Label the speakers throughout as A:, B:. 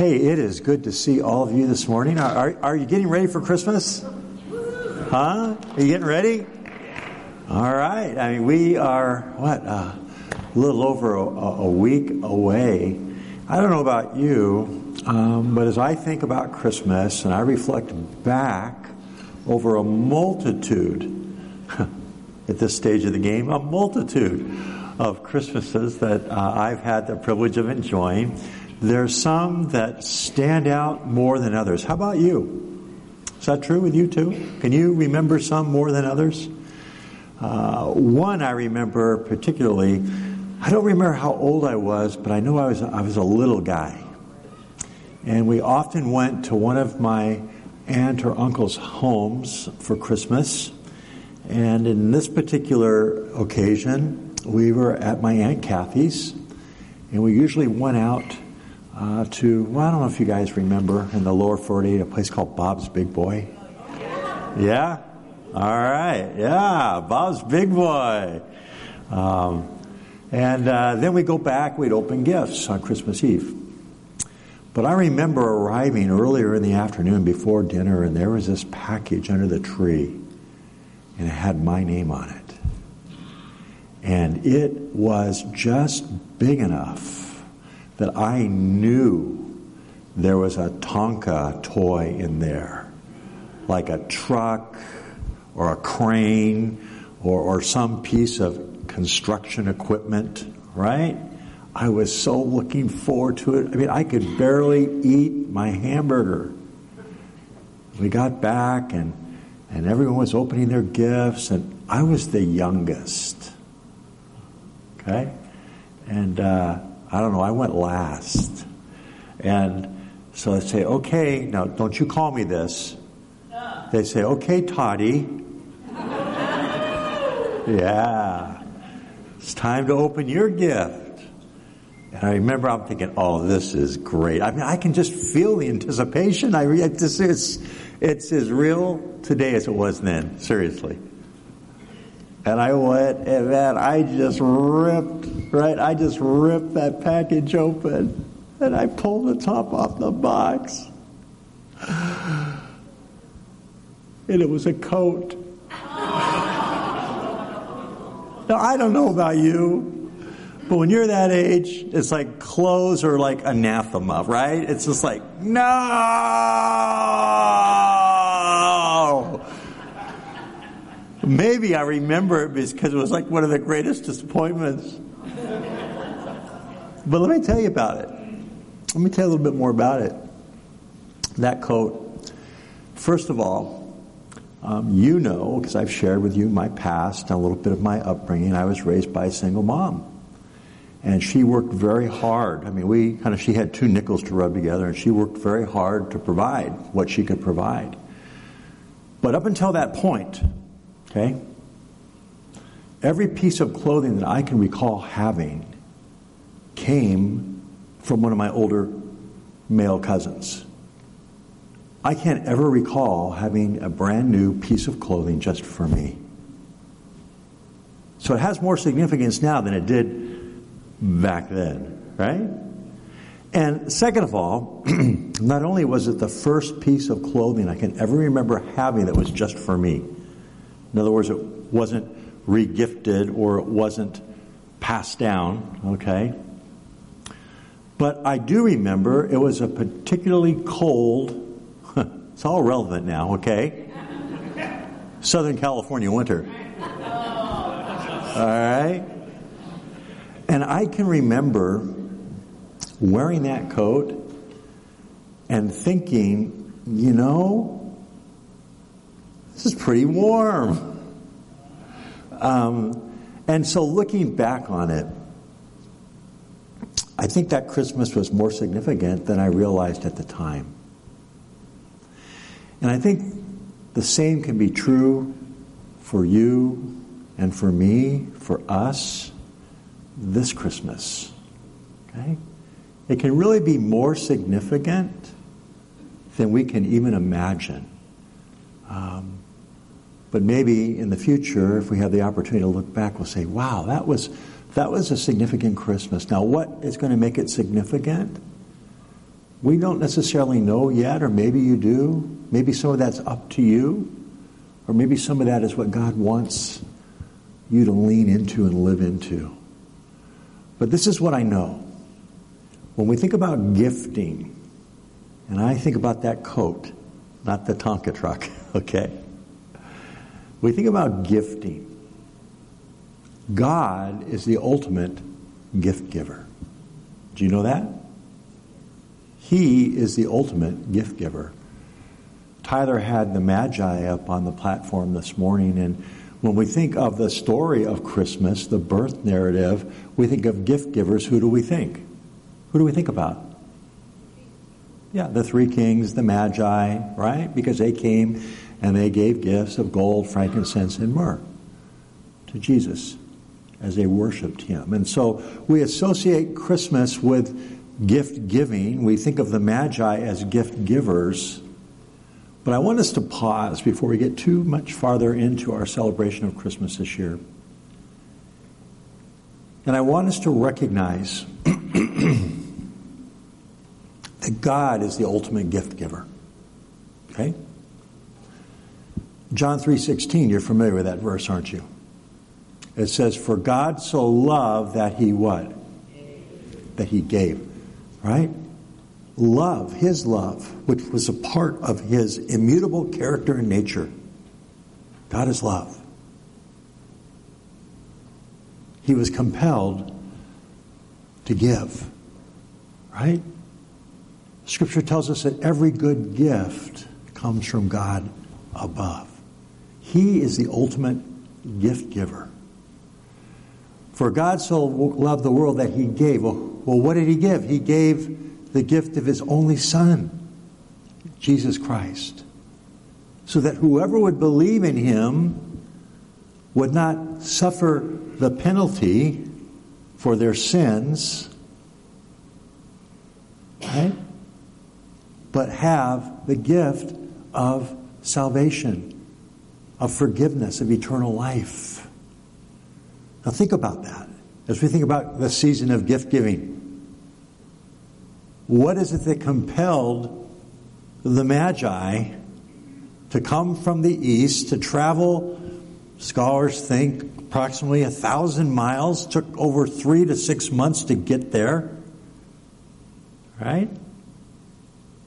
A: Hey, it is good to see all of you this morning. Are, are, are, you getting ready for Christmas? Huh? Are you getting ready? All right. I mean, we are, what, uh, a little over a, a, week away. I don't know about you, um, but as I think about Christmas and I reflect back over a multitude, at this stage of the game, a multitude of Christmases that uh, I've had the privilege of enjoying. There's some that stand out more than others. How about you? Is that true with you too? Can you remember some more than others? Uh, one I remember particularly. I don't remember how old I was, but I know I was I was a little guy, and we often went to one of my aunt or uncle's homes for Christmas. And in this particular occasion, we were at my aunt Kathy's, and we usually went out uh, to, well, I don't know if you guys remember in the lower 48, a place called Bob's Big Boy. Yeah? All right. Yeah, Bob's Big Boy. Um, and uh, then we go back, we'd open gifts on Christmas Eve. But I remember arriving earlier in the afternoon before dinner, and there was this package under the tree, and it had my name on it. And it was just big enough that I knew there was a Tonka toy in there, like a truck or a crane or, or some piece of construction equipment, right? I was so looking forward to it. I mean, I could barely eat my hamburger. We got back and, and everyone was opening their gifts, and I was the youngest. Okay? And, uh, I don't know, I went last. And so I say, okay, now don't you call me this. They say, okay, Toddy. yeah. It's time to open your gift. And I remember I'm thinking, oh, this is great. I mean, I can just feel the anticipation. I it's, it's, it's as real today as it was then, seriously. And I went, and man, I just ripped, right? I just ripped that package open, and I pulled the top off the box. And it was a coat. now, I don't know about you, but when you're that age, it's like clothes are like anathema, right? It's just like, no! Maybe I remember it because it was like one of the greatest disappointments. But let me tell you about it. Let me tell you a little bit more about it. That coat, first of all, um, you know, because I've shared with you my past and a little bit of my upbringing. I was raised by a single mom. And she worked very hard. I mean, we kind of, she had two nickels to rub together, and she worked very hard to provide what she could provide. But up until that point, Okay? Every piece of clothing that I can recall having came from one of my older male cousins. I can't ever recall having a brand new piece of clothing just for me. So it has more significance now than it did back then, right? And second of all, not only was it the first piece of clothing I can ever remember having that was just for me, in other words, it wasn't regifted or it wasn't passed down, okay? But I do remember it was a particularly cold, it's all relevant now, okay? Southern California winter. Oh. All right? And I can remember wearing that coat and thinking, you know, this is pretty warm. Um, and so looking back on it, I think that Christmas was more significant than I realized at the time. And I think the same can be true for you and for me, for us, this Christmas. Okay? It can really be more significant than we can even imagine. Um, but maybe in the future, if we have the opportunity to look back, we'll say, wow, that was, that was a significant Christmas. Now, what is going to make it significant? We don't necessarily know yet, or maybe you do. Maybe some of that's up to you, or maybe some of that is what God wants you to lean into and live into. But this is what I know. When we think about gifting, and I think about that coat, not the Tonka truck, okay? We think about gifting. God is the ultimate gift giver. Do you know that? He is the ultimate gift giver. Tyler had the Magi up on the platform this morning, and when we think of the story of Christmas, the birth narrative, we think of gift givers. Who do we think? Who do we think about? Yeah, the three kings, the Magi, right? Because they came and they gave gifts of gold, frankincense, and myrrh to Jesus as they worshiped him. And so we associate Christmas with gift giving. We think of the Magi as gift givers. But I want us to pause before we get too much farther into our celebration of Christmas this year. And I want us to recognize that God is the ultimate gift giver. Okay? John 3:16, you're familiar with that verse, aren't you? It says, "For God so loved that he what? That he gave." Right? love, his love, which was a part of his immutable character and nature. God is love. He was compelled to give. Right? Scripture tells us that every good gift comes from God above. He is the ultimate gift giver. For God so loved the world that he gave. Well, well what did he give? He gave the gift of his only Son, Jesus Christ, so that whoever would believe in him would not suffer the penalty for their sins, right? But have the gift of salvation, of forgiveness, of eternal life. Now think about that as we think about the season of gift giving. What is it that compelled the Magi to come from the east, to travel, scholars think, approximately a thousand miles, took over three to six months to get there? Right?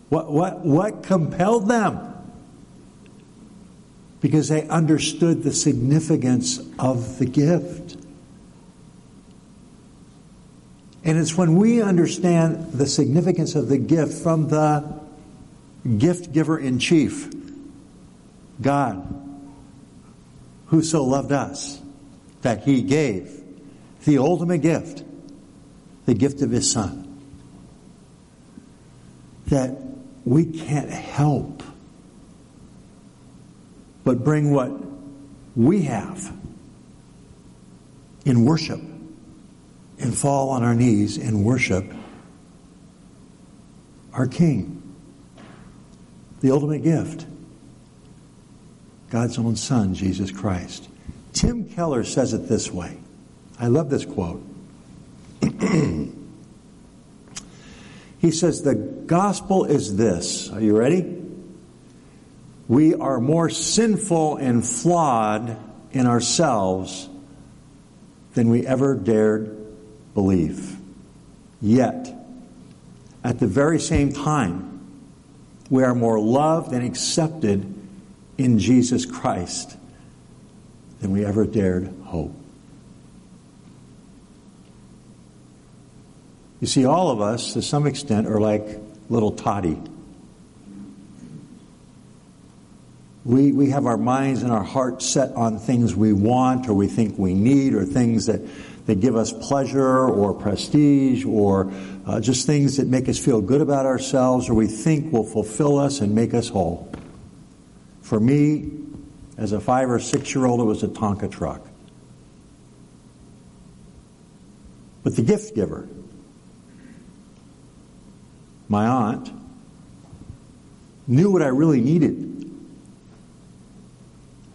A: What, what, what compelled them? Because they understood the significance of the gift. And it's when we understand the significance of the gift from the gift giver in chief, God, who so loved us that he gave the ultimate gift, the gift of his son, that we can't help but bring what we have in worship and fall on our knees and worship our King, the ultimate gift, God's own Son, Jesus Christ. Tim Keller says it this way. I love this quote. he says, The gospel is this. Are you ready? We are more sinful and flawed in ourselves than we ever dared believe. Yet, at the very same time, we are more loved and accepted in Jesus Christ than we ever dared hope. You see, all of us, to some extent, are like little Toddy. We, we have our minds and our hearts set on things we want or we think we need or things that that give us pleasure or prestige or uh, just things that make us feel good about ourselves or we think will fulfill us and make us whole. For me, as a five or six year old, it was a Tonka truck. But the gift giver, my aunt, knew what I really needed.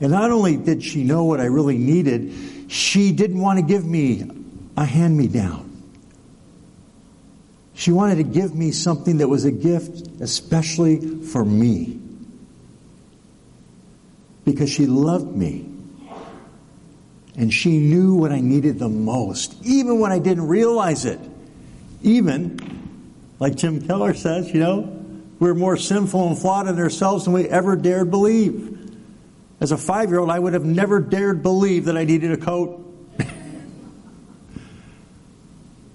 A: And not only did she know what I really needed, she didn't want to give me a hand me down. She wanted to give me something that was a gift, especially for me. Because she loved me. And she knew what I needed the most, even when I didn't realize it. Even, like Tim Keller says, you know, we're more sinful and flawed in ourselves than we ever dared believe. As a five year old, I would have never dared believe that I needed a coat.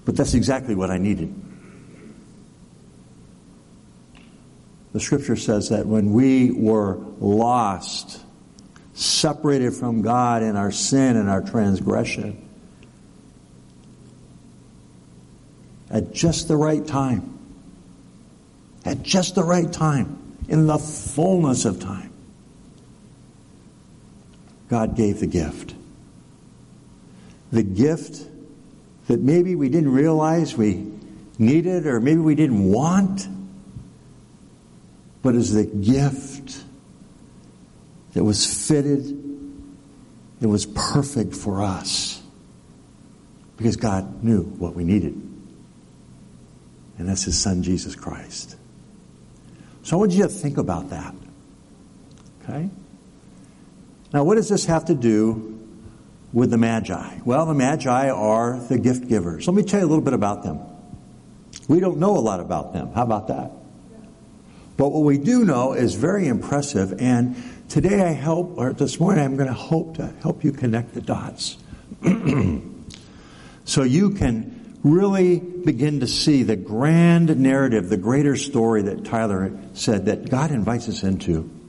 A: but that's exactly what I needed. The scripture says that when we were lost, separated from God in our sin and our transgression, at just the right time, at just the right time, in the fullness of time, God gave the gift. The gift that maybe we didn't realize we needed or maybe we didn't want, but is the gift that was fitted, it was perfect for us because God knew what we needed. And that's His Son, Jesus Christ. So I want you to think about that. Okay? Now, what does this have to do with the Magi? Well, the Magi are the gift givers. Let me tell you a little bit about them. We don't know a lot about them. How about that? But what we do know is very impressive. And today I hope, or this morning I'm going to hope to help you connect the dots. so you can really begin to see the grand narrative, the greater story that Tyler said that God invites us into to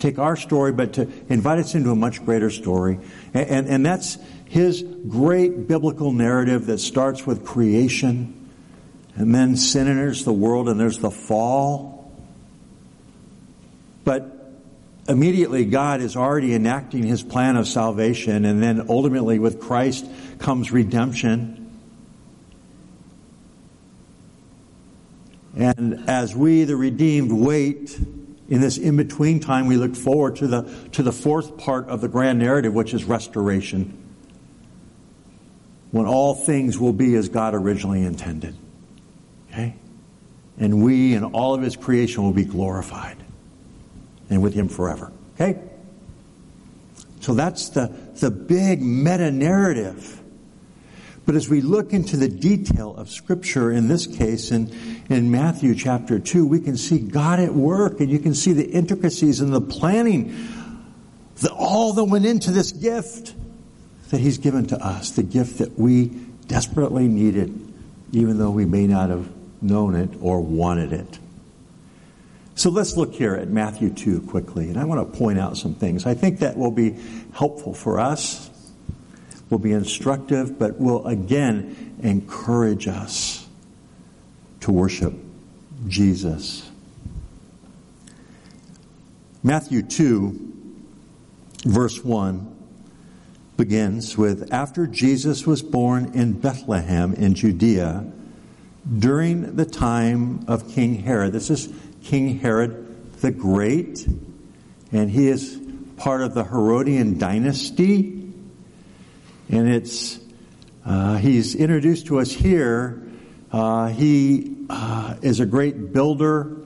A: take our story, but to invite us into a much greater story. And, and, and that's his great biblical narrative that starts with creation, and then sin enters the world, and there's the fall. But immediately God is already enacting his plan of salvation, and then ultimately with Christ comes redemption. And as we, the redeemed, wait in this in between time, we look forward to the, to the fourth part of the grand narrative, which is restoration. When all things will be as God originally intended. Okay? And we and all of His creation will be glorified. And with Him forever. Okay? So that's the, the big meta narrative but as we look into the detail of Scripture, in this case, in, in Matthew chapter 2, we can see God at work and you can see the intricacies and the planning, the, all that went into this gift that He's given to us, the gift that we desperately needed, even though we may not have known it or wanted it. So let's look here at Matthew 2 quickly, and I want to point out some things. I think that will be helpful for us will be instructive, but will again encourage us to worship Jesus. Matthew 2, verse 1 begins with After Jesus was born in Bethlehem in Judea during the time of King Herod. This is King Herod the Great, and he is part of the Herodian dynasty. And it's, uh, he's introduced to us here. Uh, he uh, is a great builder.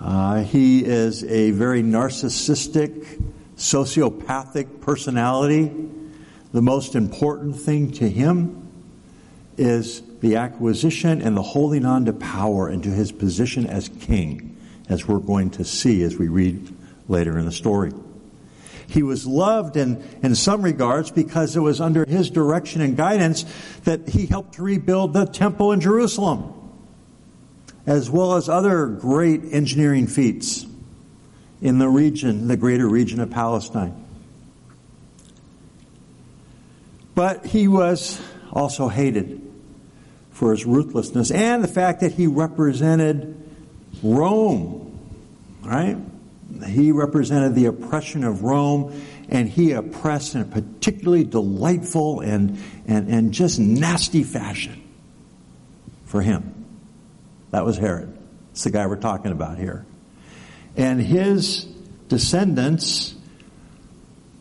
A: Uh, he is a very narcissistic, sociopathic personality. The most important thing to him is the acquisition and the holding on to power and to his position as king, as we're going to see as we read later in the story. He was loved in, in some regards because it was under his direction and guidance that he helped to rebuild the temple in Jerusalem, as well as other great engineering feats in the region, the greater region of Palestine. But he was also hated for his ruthlessness and the fact that he represented Rome, right? He represented the oppression of Rome and he oppressed in a particularly delightful and, and, and just nasty fashion for him. That was Herod. It's the guy we're talking about here. And his descendants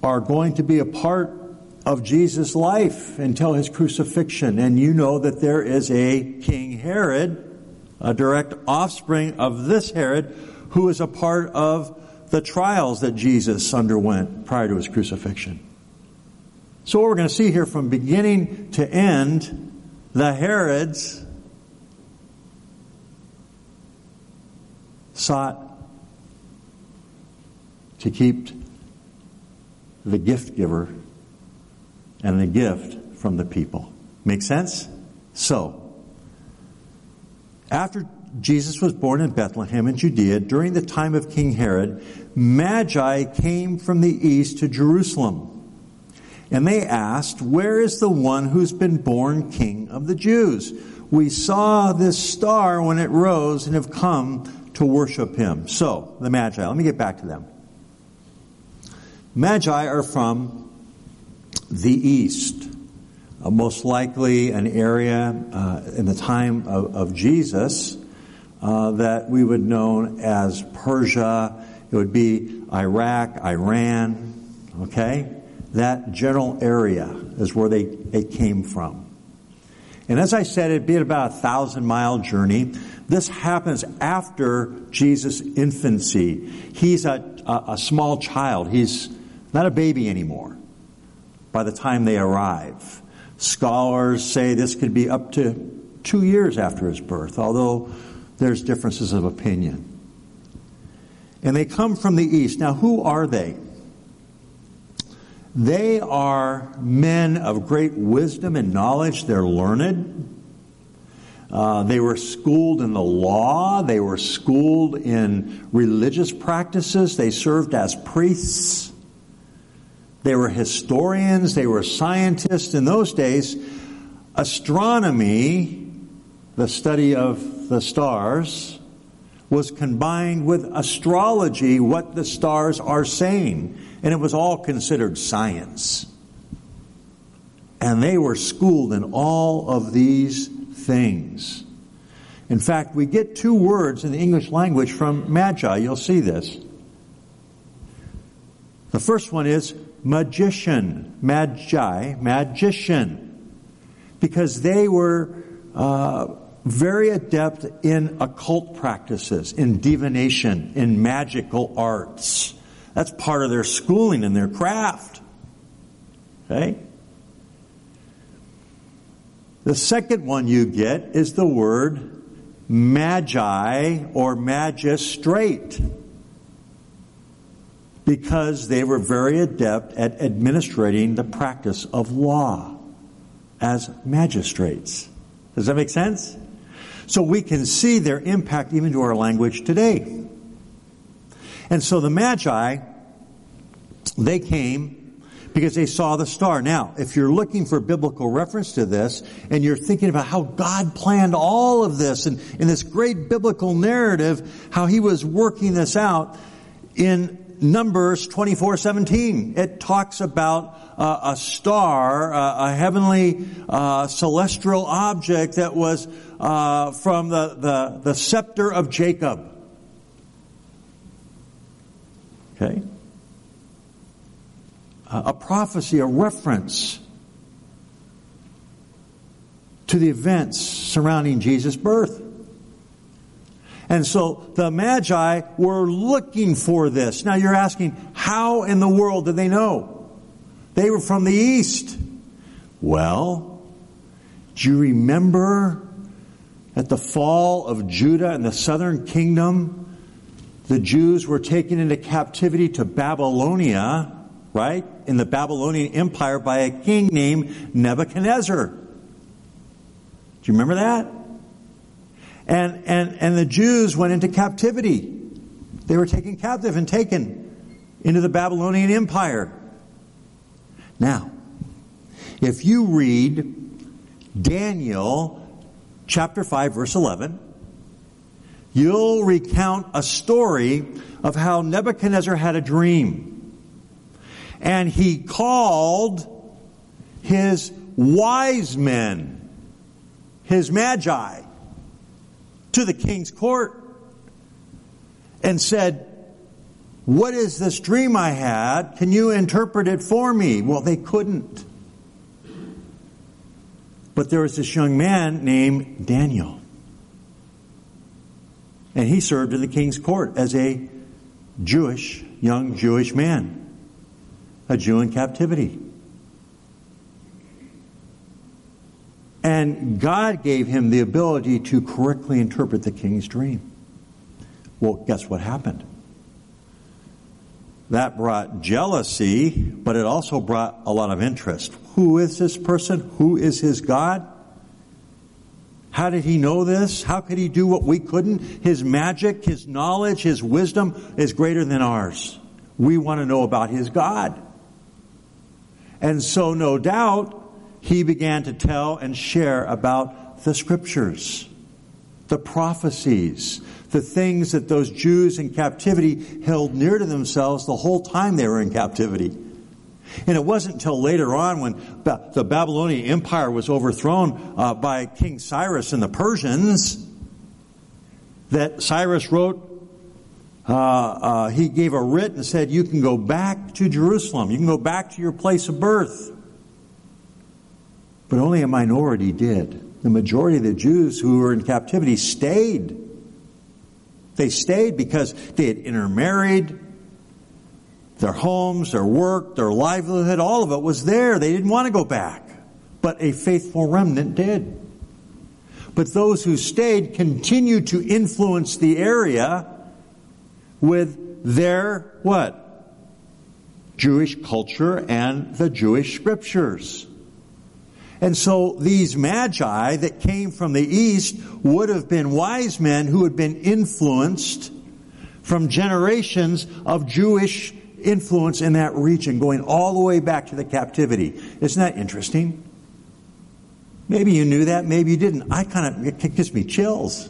A: are going to be a part of Jesus' life until his crucifixion. And you know that there is a King Herod, a direct offspring of this Herod, who is a part of the trials that Jesus underwent prior to his crucifixion. So what we're going to see here from beginning to end, the Herods sought to keep the gift giver and the gift from the people. Make sense? So, after Jesus was born in Bethlehem in Judea during the time of King Herod, Magi came from the east to Jerusalem. And they asked, Where is the one who's been born king of the Jews? We saw this star when it rose and have come to worship him. So, the Magi, let me get back to them. Magi are from the east, uh, most likely an area uh, in the time of, of Jesus uh, that we would know as Persia. It would be Iraq, Iran, okay? That general area is where they, they came from. And as I said, it'd be about a thousand mile journey. This happens after Jesus' infancy. He's a, a, a small child. He's not a baby anymore by the time they arrive. Scholars say this could be up to two years after his birth, although there's differences of opinion. And they come from the east. Now, who are they? They are men of great wisdom and knowledge. They're learned. Uh, they were schooled in the law. They were schooled in religious practices. They served as priests. They were historians. They were scientists. In those days, astronomy, the study of the stars, was combined with astrology, what the stars are saying. And it was all considered science. And they were schooled in all of these things. In fact, we get two words in the English language from magi. You'll see this. The first one is magician, magi, magician, because they were uh, very adept in occult practices, in divination, in magical arts. That's part of their schooling and their craft. Okay? The second one you get is the word magi or magistrate because they were very adept at administrating the practice of law as magistrates. Does that make sense? So we can see their impact even to our language today. And so the Magi, they came because they saw the star. Now, if you're looking for biblical reference to this and you're thinking about how God planned all of this and in this great biblical narrative, how he was working this out in Numbers 24:17. It talks about uh, a star, uh, a heavenly uh, celestial object that was uh, from the, the, the scepter of Jacob. Okay? a prophecy, a reference to the events surrounding Jesus' birth. And so the Magi were looking for this. Now you're asking, how in the world did they know? They were from the east. Well, do you remember at the fall of Judah and the southern kingdom, the Jews were taken into captivity to Babylonia, right? In the Babylonian Empire by a king named Nebuchadnezzar. Do you remember that? And, and, and the Jews went into captivity. They were taken captive and taken into the Babylonian Empire. Now, If you read Daniel chapter 5 verse 11, you'll recount a story of how Nebuchadnezzar had a dream. And he called his wise men, his magi, to the king's court and said, What is this dream I had? Can you interpret it for me? Well, they couldn't. But there was this young man named Daniel. And he served in the king's court as a Jewish, young Jewish man, a Jew in captivity. And God gave him the ability to correctly interpret the king's dream. Well, guess what happened? That brought jealousy, but it also brought a lot of interest. Who is this person? Who is his God? How did he know this? How could he do what we couldn't? His magic, his knowledge, his wisdom is greater than ours. We want to know about his God. And so, no doubt, he began to tell and share about the scriptures, the prophecies, the things that those Jews in captivity held near to themselves the whole time they were in captivity. And it wasn't until later on when the Babylonian Empire was overthrown uh, by King Cyrus and the Persians that Cyrus wrote, uh, uh, he gave a writ and said, You can go back to Jerusalem. You can go back to your place of birth. But only a minority did. The majority of the Jews who were in captivity stayed. They stayed because they had intermarried. Their homes, their work, their livelihood, all of it was there. They didn't want to go back. But a faithful remnant did. But those who stayed continued to influence the area with their what? Jewish culture and the Jewish scriptures. And so these magi that came from the east would have been wise men who had been influenced from generations of Jewish influence in that region, going all the way back to the captivity. Isn't that interesting? Maybe you knew that, maybe you didn't. I kind of, it gives me chills.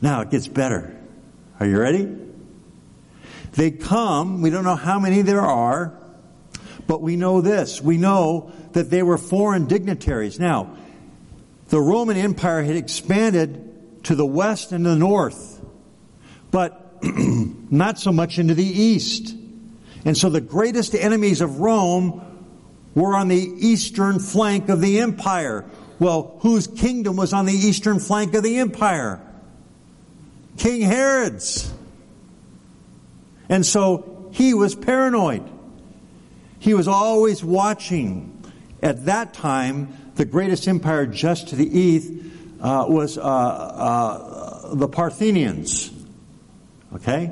A: Now it gets better. Are you ready? They come, we don't know how many there are, but we know this. We know that they were foreign dignitaries. Now, the Roman Empire had expanded to the west and the north, but not so much into the east. And so the greatest enemies of Rome were on the eastern flank of the empire. Well, whose kingdom was on the eastern flank of the empire? King Herod's. And so he was paranoid. He was always watching. At that time, the greatest empire just to the east uh, was uh, uh, the Parthians. Okay?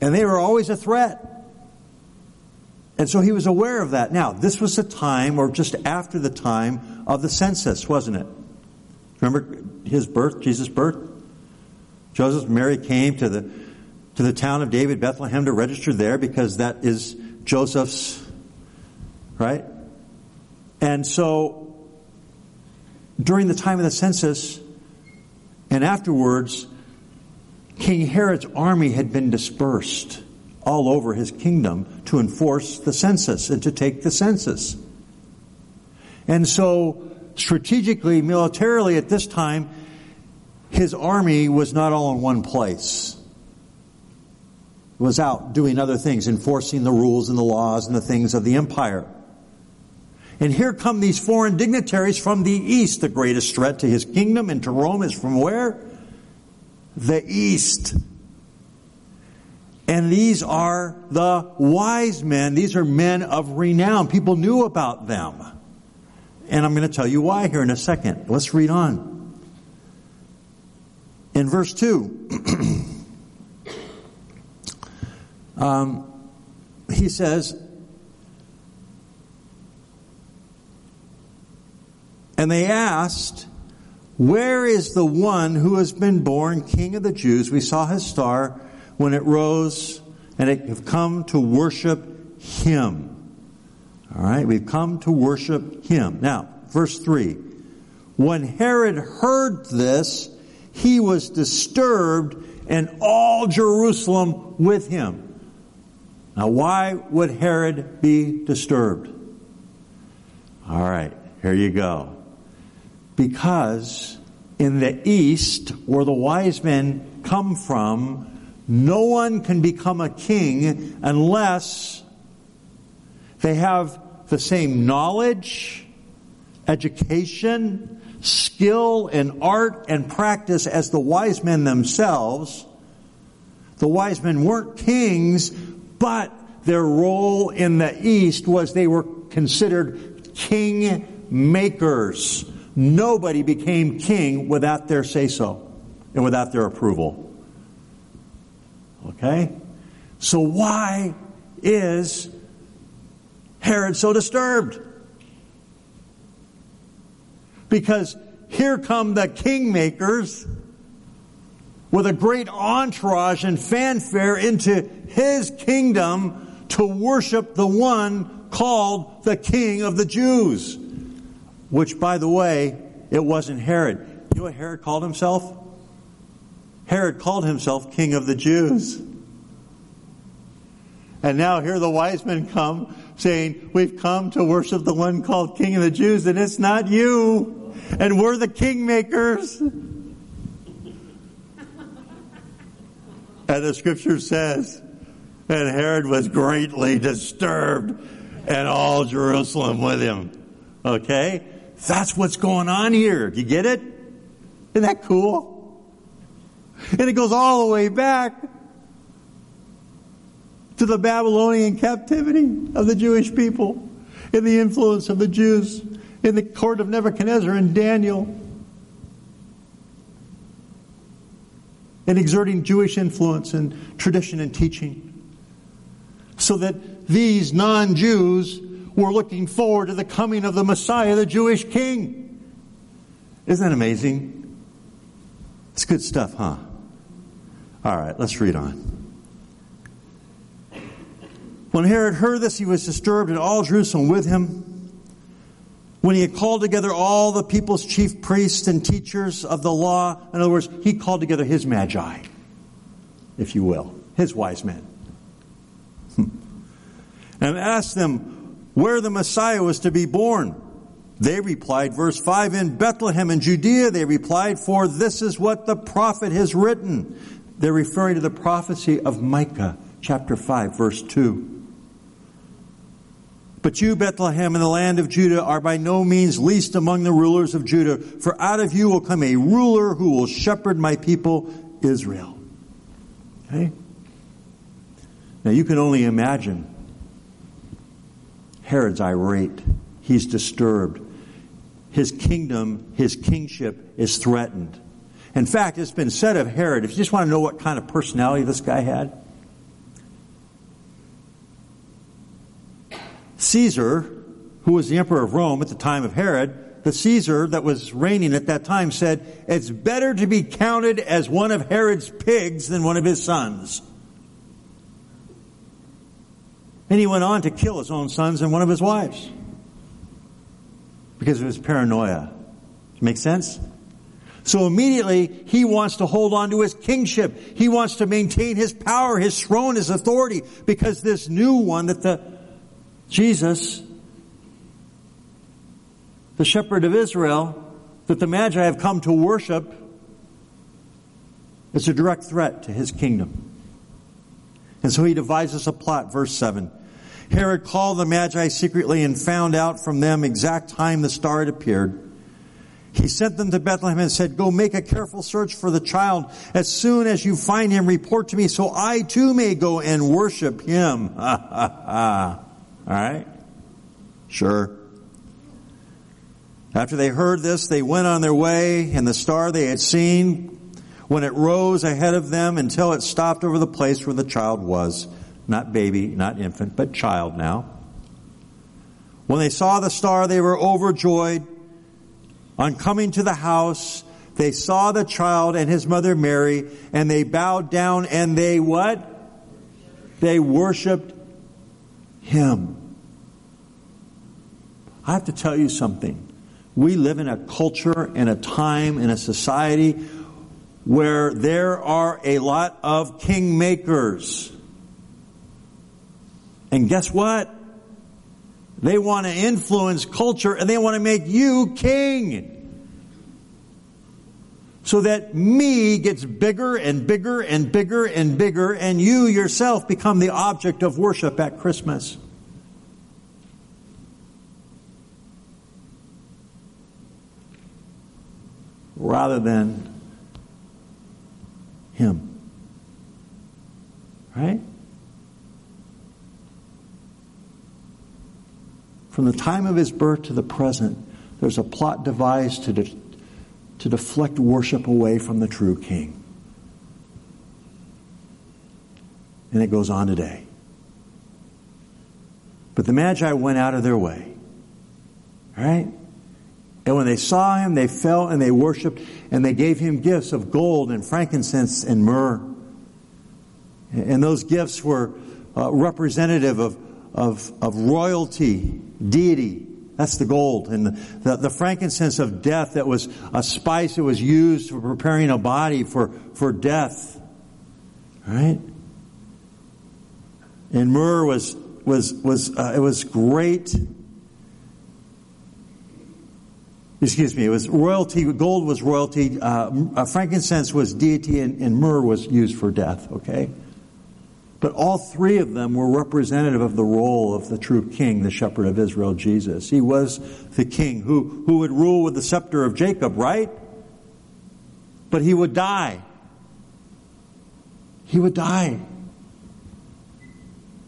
A: And they were always a threat. And so he was aware of that. Now, this was the time, or just after the time, of the census, wasn't it? Remember his birth, Jesus' birth? Joseph Mary came to the to the town of David, Bethlehem, to register there because that is Joseph's, right? And so, during the time of the census and afterwards, King Herod's army had been dispersed all over his kingdom to enforce the census and to take the census. And so, strategically, militarily at this time, his army was not all in one place was out doing other things, enforcing the rules and the laws and the things of the empire. And here come these foreign dignitaries from the east. The greatest threat to his kingdom and to Rome is from where? The east. And these are the wise men. These are men of renown. People knew about them. And I'm going to tell you why here in a second. Let's read on. In verse 2. Um, he says, and they asked, Where is the one who has been born King of the Jews? We saw his star when it rose and it have come to worship him. All right, we've come to worship him. Now, verse 3. When Herod heard this, he was disturbed and all Jerusalem with him. Now, why would Herod be disturbed? All right, here you go. Because in the east, where the wise men come from, no one can become a king unless they have the same knowledge, education, skill, and art and practice as the wise men themselves. The wise men weren't kings, but their role in the East was they were considered king makers. Nobody became king without their say so and without their approval. Okay? So why is Herod so disturbed? Because here come the kingmakers with a great entourage and fanfare into his kingdom to worship the one called the King of the Jews. Which, by the way, it wasn't Herod. You know what Herod called himself? Herod called himself King of the Jews. And now here the wise men come saying, We've come to worship the one called King of the Jews, and it's not you. And we're the kingmakers. And the scripture says, and Herod was greatly disturbed, and all Jerusalem with him. Okay? That's what's going on here. You get it? Isn't that cool? And it goes all the way back to the Babylonian captivity of the Jewish people, in the influence of the Jews, in the court of Nebuchadnezzar and Daniel, in exerting Jewish influence and tradition and teaching. So that these non Jews were looking forward to the coming of the Messiah, the Jewish king. Isn't that amazing? It's good stuff, huh? All right, let's read on. When Herod heard this, he was disturbed, and all Jerusalem with him. When he had called together all the people's chief priests and teachers of the law, in other words, he called together his magi, if you will, his wise men, hmm. and asked them where the Messiah was to be born. They replied, verse 5, in Bethlehem in Judea, they replied, for this is what the prophet has written. They're referring to the prophecy of Micah, chapter 5, verse 2. But you, Bethlehem, in the land of Judah, are by no means least among the rulers of Judah, for out of you will come a ruler who will shepherd my people, Israel. Okay? Now you can only imagine Herod's irate. He's disturbed. His kingdom, his kingship is threatened. In fact, it's been said of Herod, if you just want to know what kind of personality this guy had, Caesar, who was the emperor of Rome at the time of Herod, the Caesar that was reigning at that time said, it's better to be counted as one of Herod's pigs than one of his sons. And he went on to kill his own sons and one of his wives. Because of his paranoia. Make sense? So immediately he wants to hold on to his kingship. He wants to maintain his power, his throne, his authority, because this new one that the Jesus, the shepherd of Israel, that the Magi have come to worship, is a direct threat to his kingdom. And so he devises a plot, verse 7. Herod called the Magi secretly and found out from them exact time the star had appeared. He sent them to Bethlehem and said, go make a careful search for the child. As soon as you find him, report to me so I too may go and worship him. All right? Sure. After they heard this, they went on their way, and the star they had seen, when it rose ahead of them until it stopped over the place where the child was. Not baby, not infant, but child now. When they saw the star, they were overjoyed. On coming to the house, they saw the child and his mother Mary, and they bowed down and they what? They worshiped him. I have to tell you something. We live in a culture and a time and a society where there are a lot of kingmakers. And guess what? They want to influence culture and they want to make you king. So that me gets bigger and bigger and bigger and bigger and you yourself become the object of worship at Christmas. Rather than Him. Right? From the time of his birth to the present, there's a plot devised to, de- to deflect worship away from the true king. And it goes on today. But the Magi went out of their way. Right? And when they saw him, they fell and they worshiped, and they gave him gifts of gold and frankincense and myrrh. And those gifts were uh, representative of, of, of royalty deity. That's the gold. And the, the, frankincense of death that was a spice that was used for preparing a body for, for death. Right? And myrrh was, was, was, uh, it was great. Excuse me, it was royalty, gold was royalty, uh, uh frankincense was deity, and, and myrrh was used for death, okay? But all three of them were representative of the role of the true king, the shepherd of Israel, Jesus. He was the king who, who would rule with the scepter of Jacob, right? But he would die. He would die.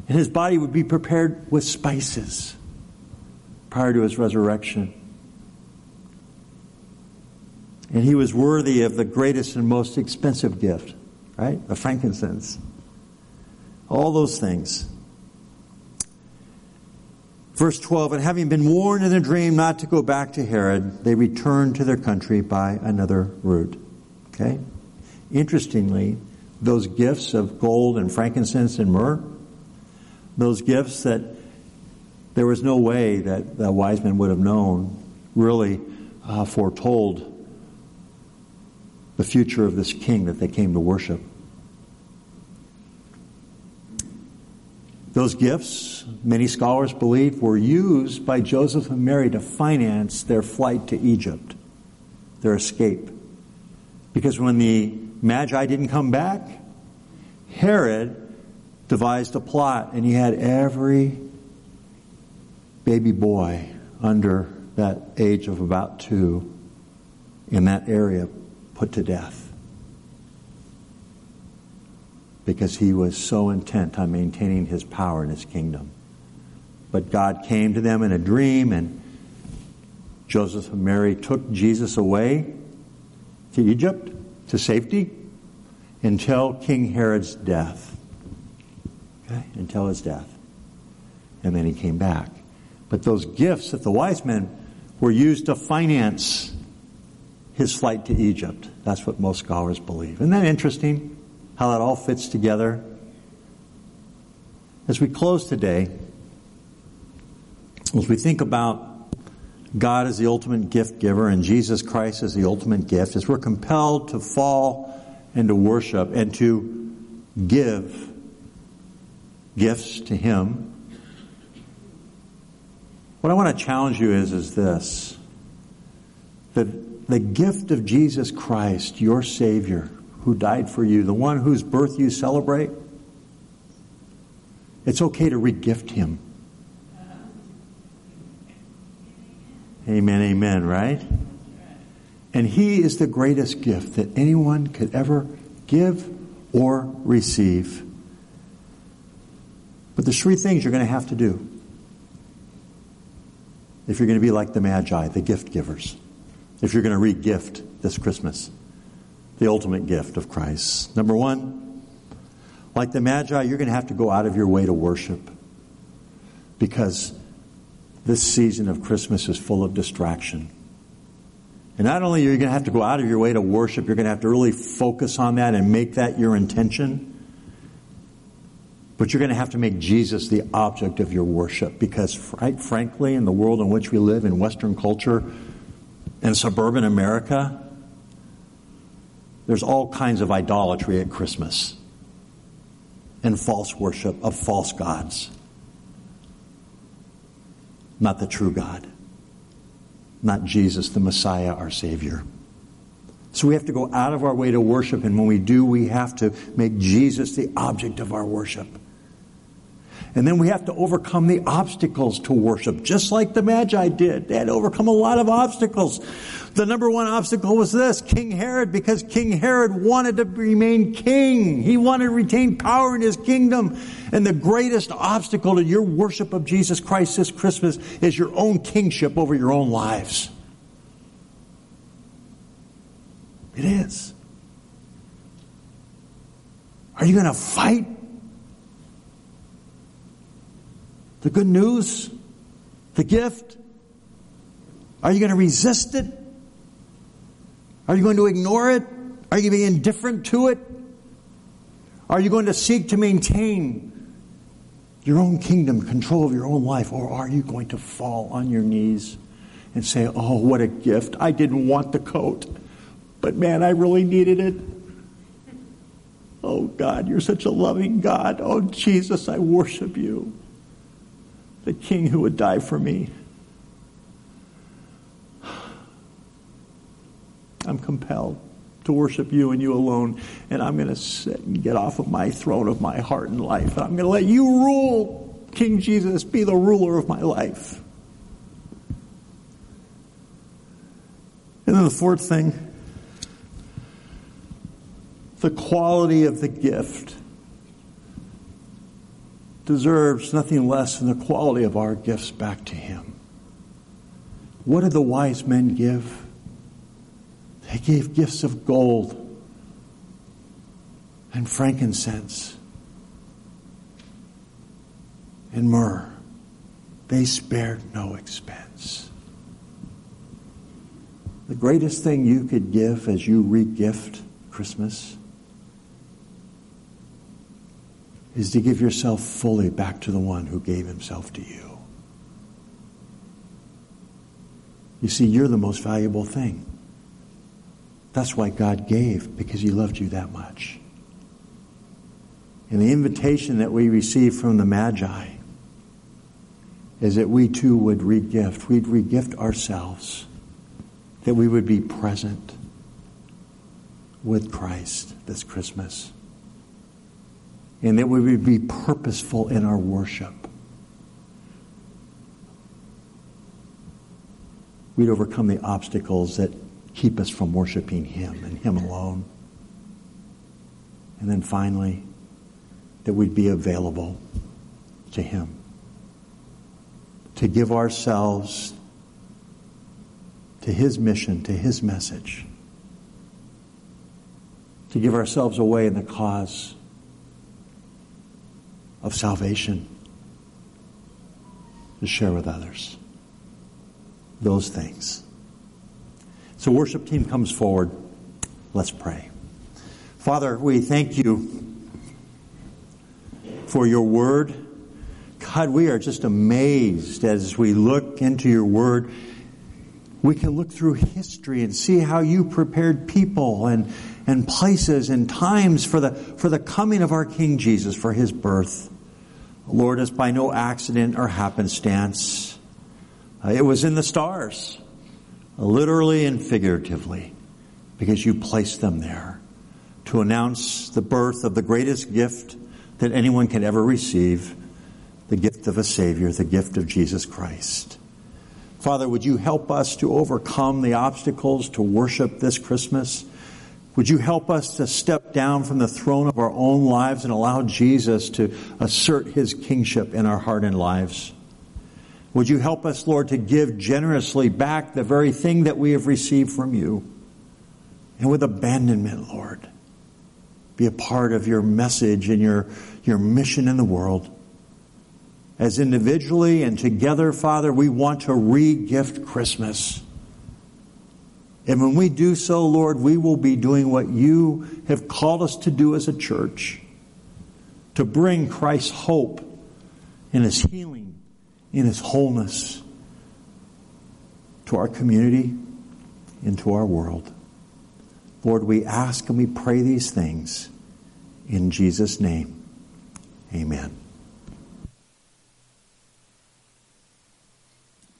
A: And his body would be prepared with spices prior to his resurrection. And he was worthy of the greatest and most expensive gift, right? The frankincense. All those things. Verse 12, and having been warned in a dream not to go back to Herod, they returned to their country by another route. Okay? Interestingly, those gifts of gold and frankincense and myrrh, those gifts that there was no way that the wise men would have known, really uh, foretold the future of this king that they came to worship. Those gifts, many scholars believe, were used by Joseph and Mary to finance their flight to Egypt, their escape. Because when the Magi didn't come back, Herod devised a plot and he had every baby boy under that age of about two in that area put to death because he was so intent on maintaining his power in his kingdom. But God came to them in a dream, and Joseph and Mary took Jesus away to Egypt, to safety, until King Herod's death. Okay? Until his death. And then he came back. But those gifts that the wise men were used to finance his flight to Egypt. That's what most scholars believe. Isn't that interesting? How that all fits together. As we close today, as we think about God as the ultimate gift giver and Jesus Christ as the ultimate gift, as we're compelled to fall and to worship and to give gifts to Him, what I want to challenge you is, is this. That the gift of Jesus Christ, your Savior, who died for you, the one whose birth you celebrate, it's okay to regift him. Amen, amen, right? And he is the greatest gift that anyone could ever give or receive. But there's three things you're going to have to do if you're going to be like the Magi, the gift givers, if you're going to re-gift this Christmas the ultimate gift of Christ. Number one, like the Magi, you're going to have to go out of your way to worship because this season of Christmas is full of distraction. And not only are you going to have to go out of your way to worship, you're going to have to really focus on that and make that your intention. But you're going to have to make Jesus the object of your worship because, quite frankly, in the world in which we live, in Western culture, in suburban America, there's all kinds of idolatry at Christmas and false worship of false gods. Not the true God. Not Jesus, the Messiah, our Savior. So we have to go out of our way to worship, and when we do, we have to make Jesus the object of our worship. And then we have to overcome the obstacles to worship, just like the Magi did. They had to overcome a lot of obstacles. The number one obstacle was this King Herod, because King Herod wanted to remain king. He wanted to retain power in his kingdom. And the greatest obstacle to your worship of Jesus Christ this Christmas is your own kingship over your own lives. It is. Are you going to fight the good news, the gift? Are you going to resist it? Are you going to ignore it? Are you going to be indifferent to it? Are you going to seek to maintain your own kingdom, control of your own life? Or are you going to fall on your knees and say, Oh, what a gift. I didn't want the coat, but man, I really needed it. Oh, God, you're such a loving God. Oh, Jesus, I worship you the king who would die for me. I'm compelled to worship you and you alone. And I'm going to sit and get off of my throne of my heart and life. And I'm going to let you rule, King Jesus, be the ruler of my life. And then the fourth thing the quality of the gift deserves nothing less than the quality of our gifts back to Him. What did the wise men give? They gave gifts of gold and frankincense and myrrh. They spared no expense. The greatest thing you could give as you regift Christmas is to give yourself fully back to the one who gave himself to you. You see, you're the most valuable thing. That's why God gave, because he loved you that much. And the invitation that we receive from the Magi is that we too would regift. We'd regift ourselves. That we would be present with Christ this Christmas and that we would be purposeful in our worship. We'd overcome the obstacles that keep us from worshiping Him and Him alone. And then finally, that we'd be available to Him. To give ourselves to His mission, to His message. To give ourselves away in the cause of salvation to share with others. Those things. So, worship team comes forward. Let's pray. Father, we thank you for your word. God, we are just amazed as we look into your word. We can look through history and see how you prepared people and, and places and times for the, for the coming of our King Jesus, for his birth. Lord, it's by no accident or happenstance. Uh, it was in the stars, literally and figuratively, because you placed them there to announce the birth of the greatest gift that anyone can ever receive the gift of a Savior, the gift of Jesus Christ. Father, would you help us to overcome the obstacles to worship this Christmas? Would you help us to step down from the throne of our own lives and allow Jesus to assert his kingship in our heart and lives? Would you help us, Lord, to give generously back the very thing that we have received from you? And with abandonment, Lord, be a part of your message and your, your mission in the world. As individually and together, Father, we want to re-gift Christmas. And when we do so, Lord, we will be doing what you have called us to do as a church to bring Christ's hope in His healing, in His wholeness to our community, into our world. Lord, we ask and we pray these things in Jesus' name. Amen.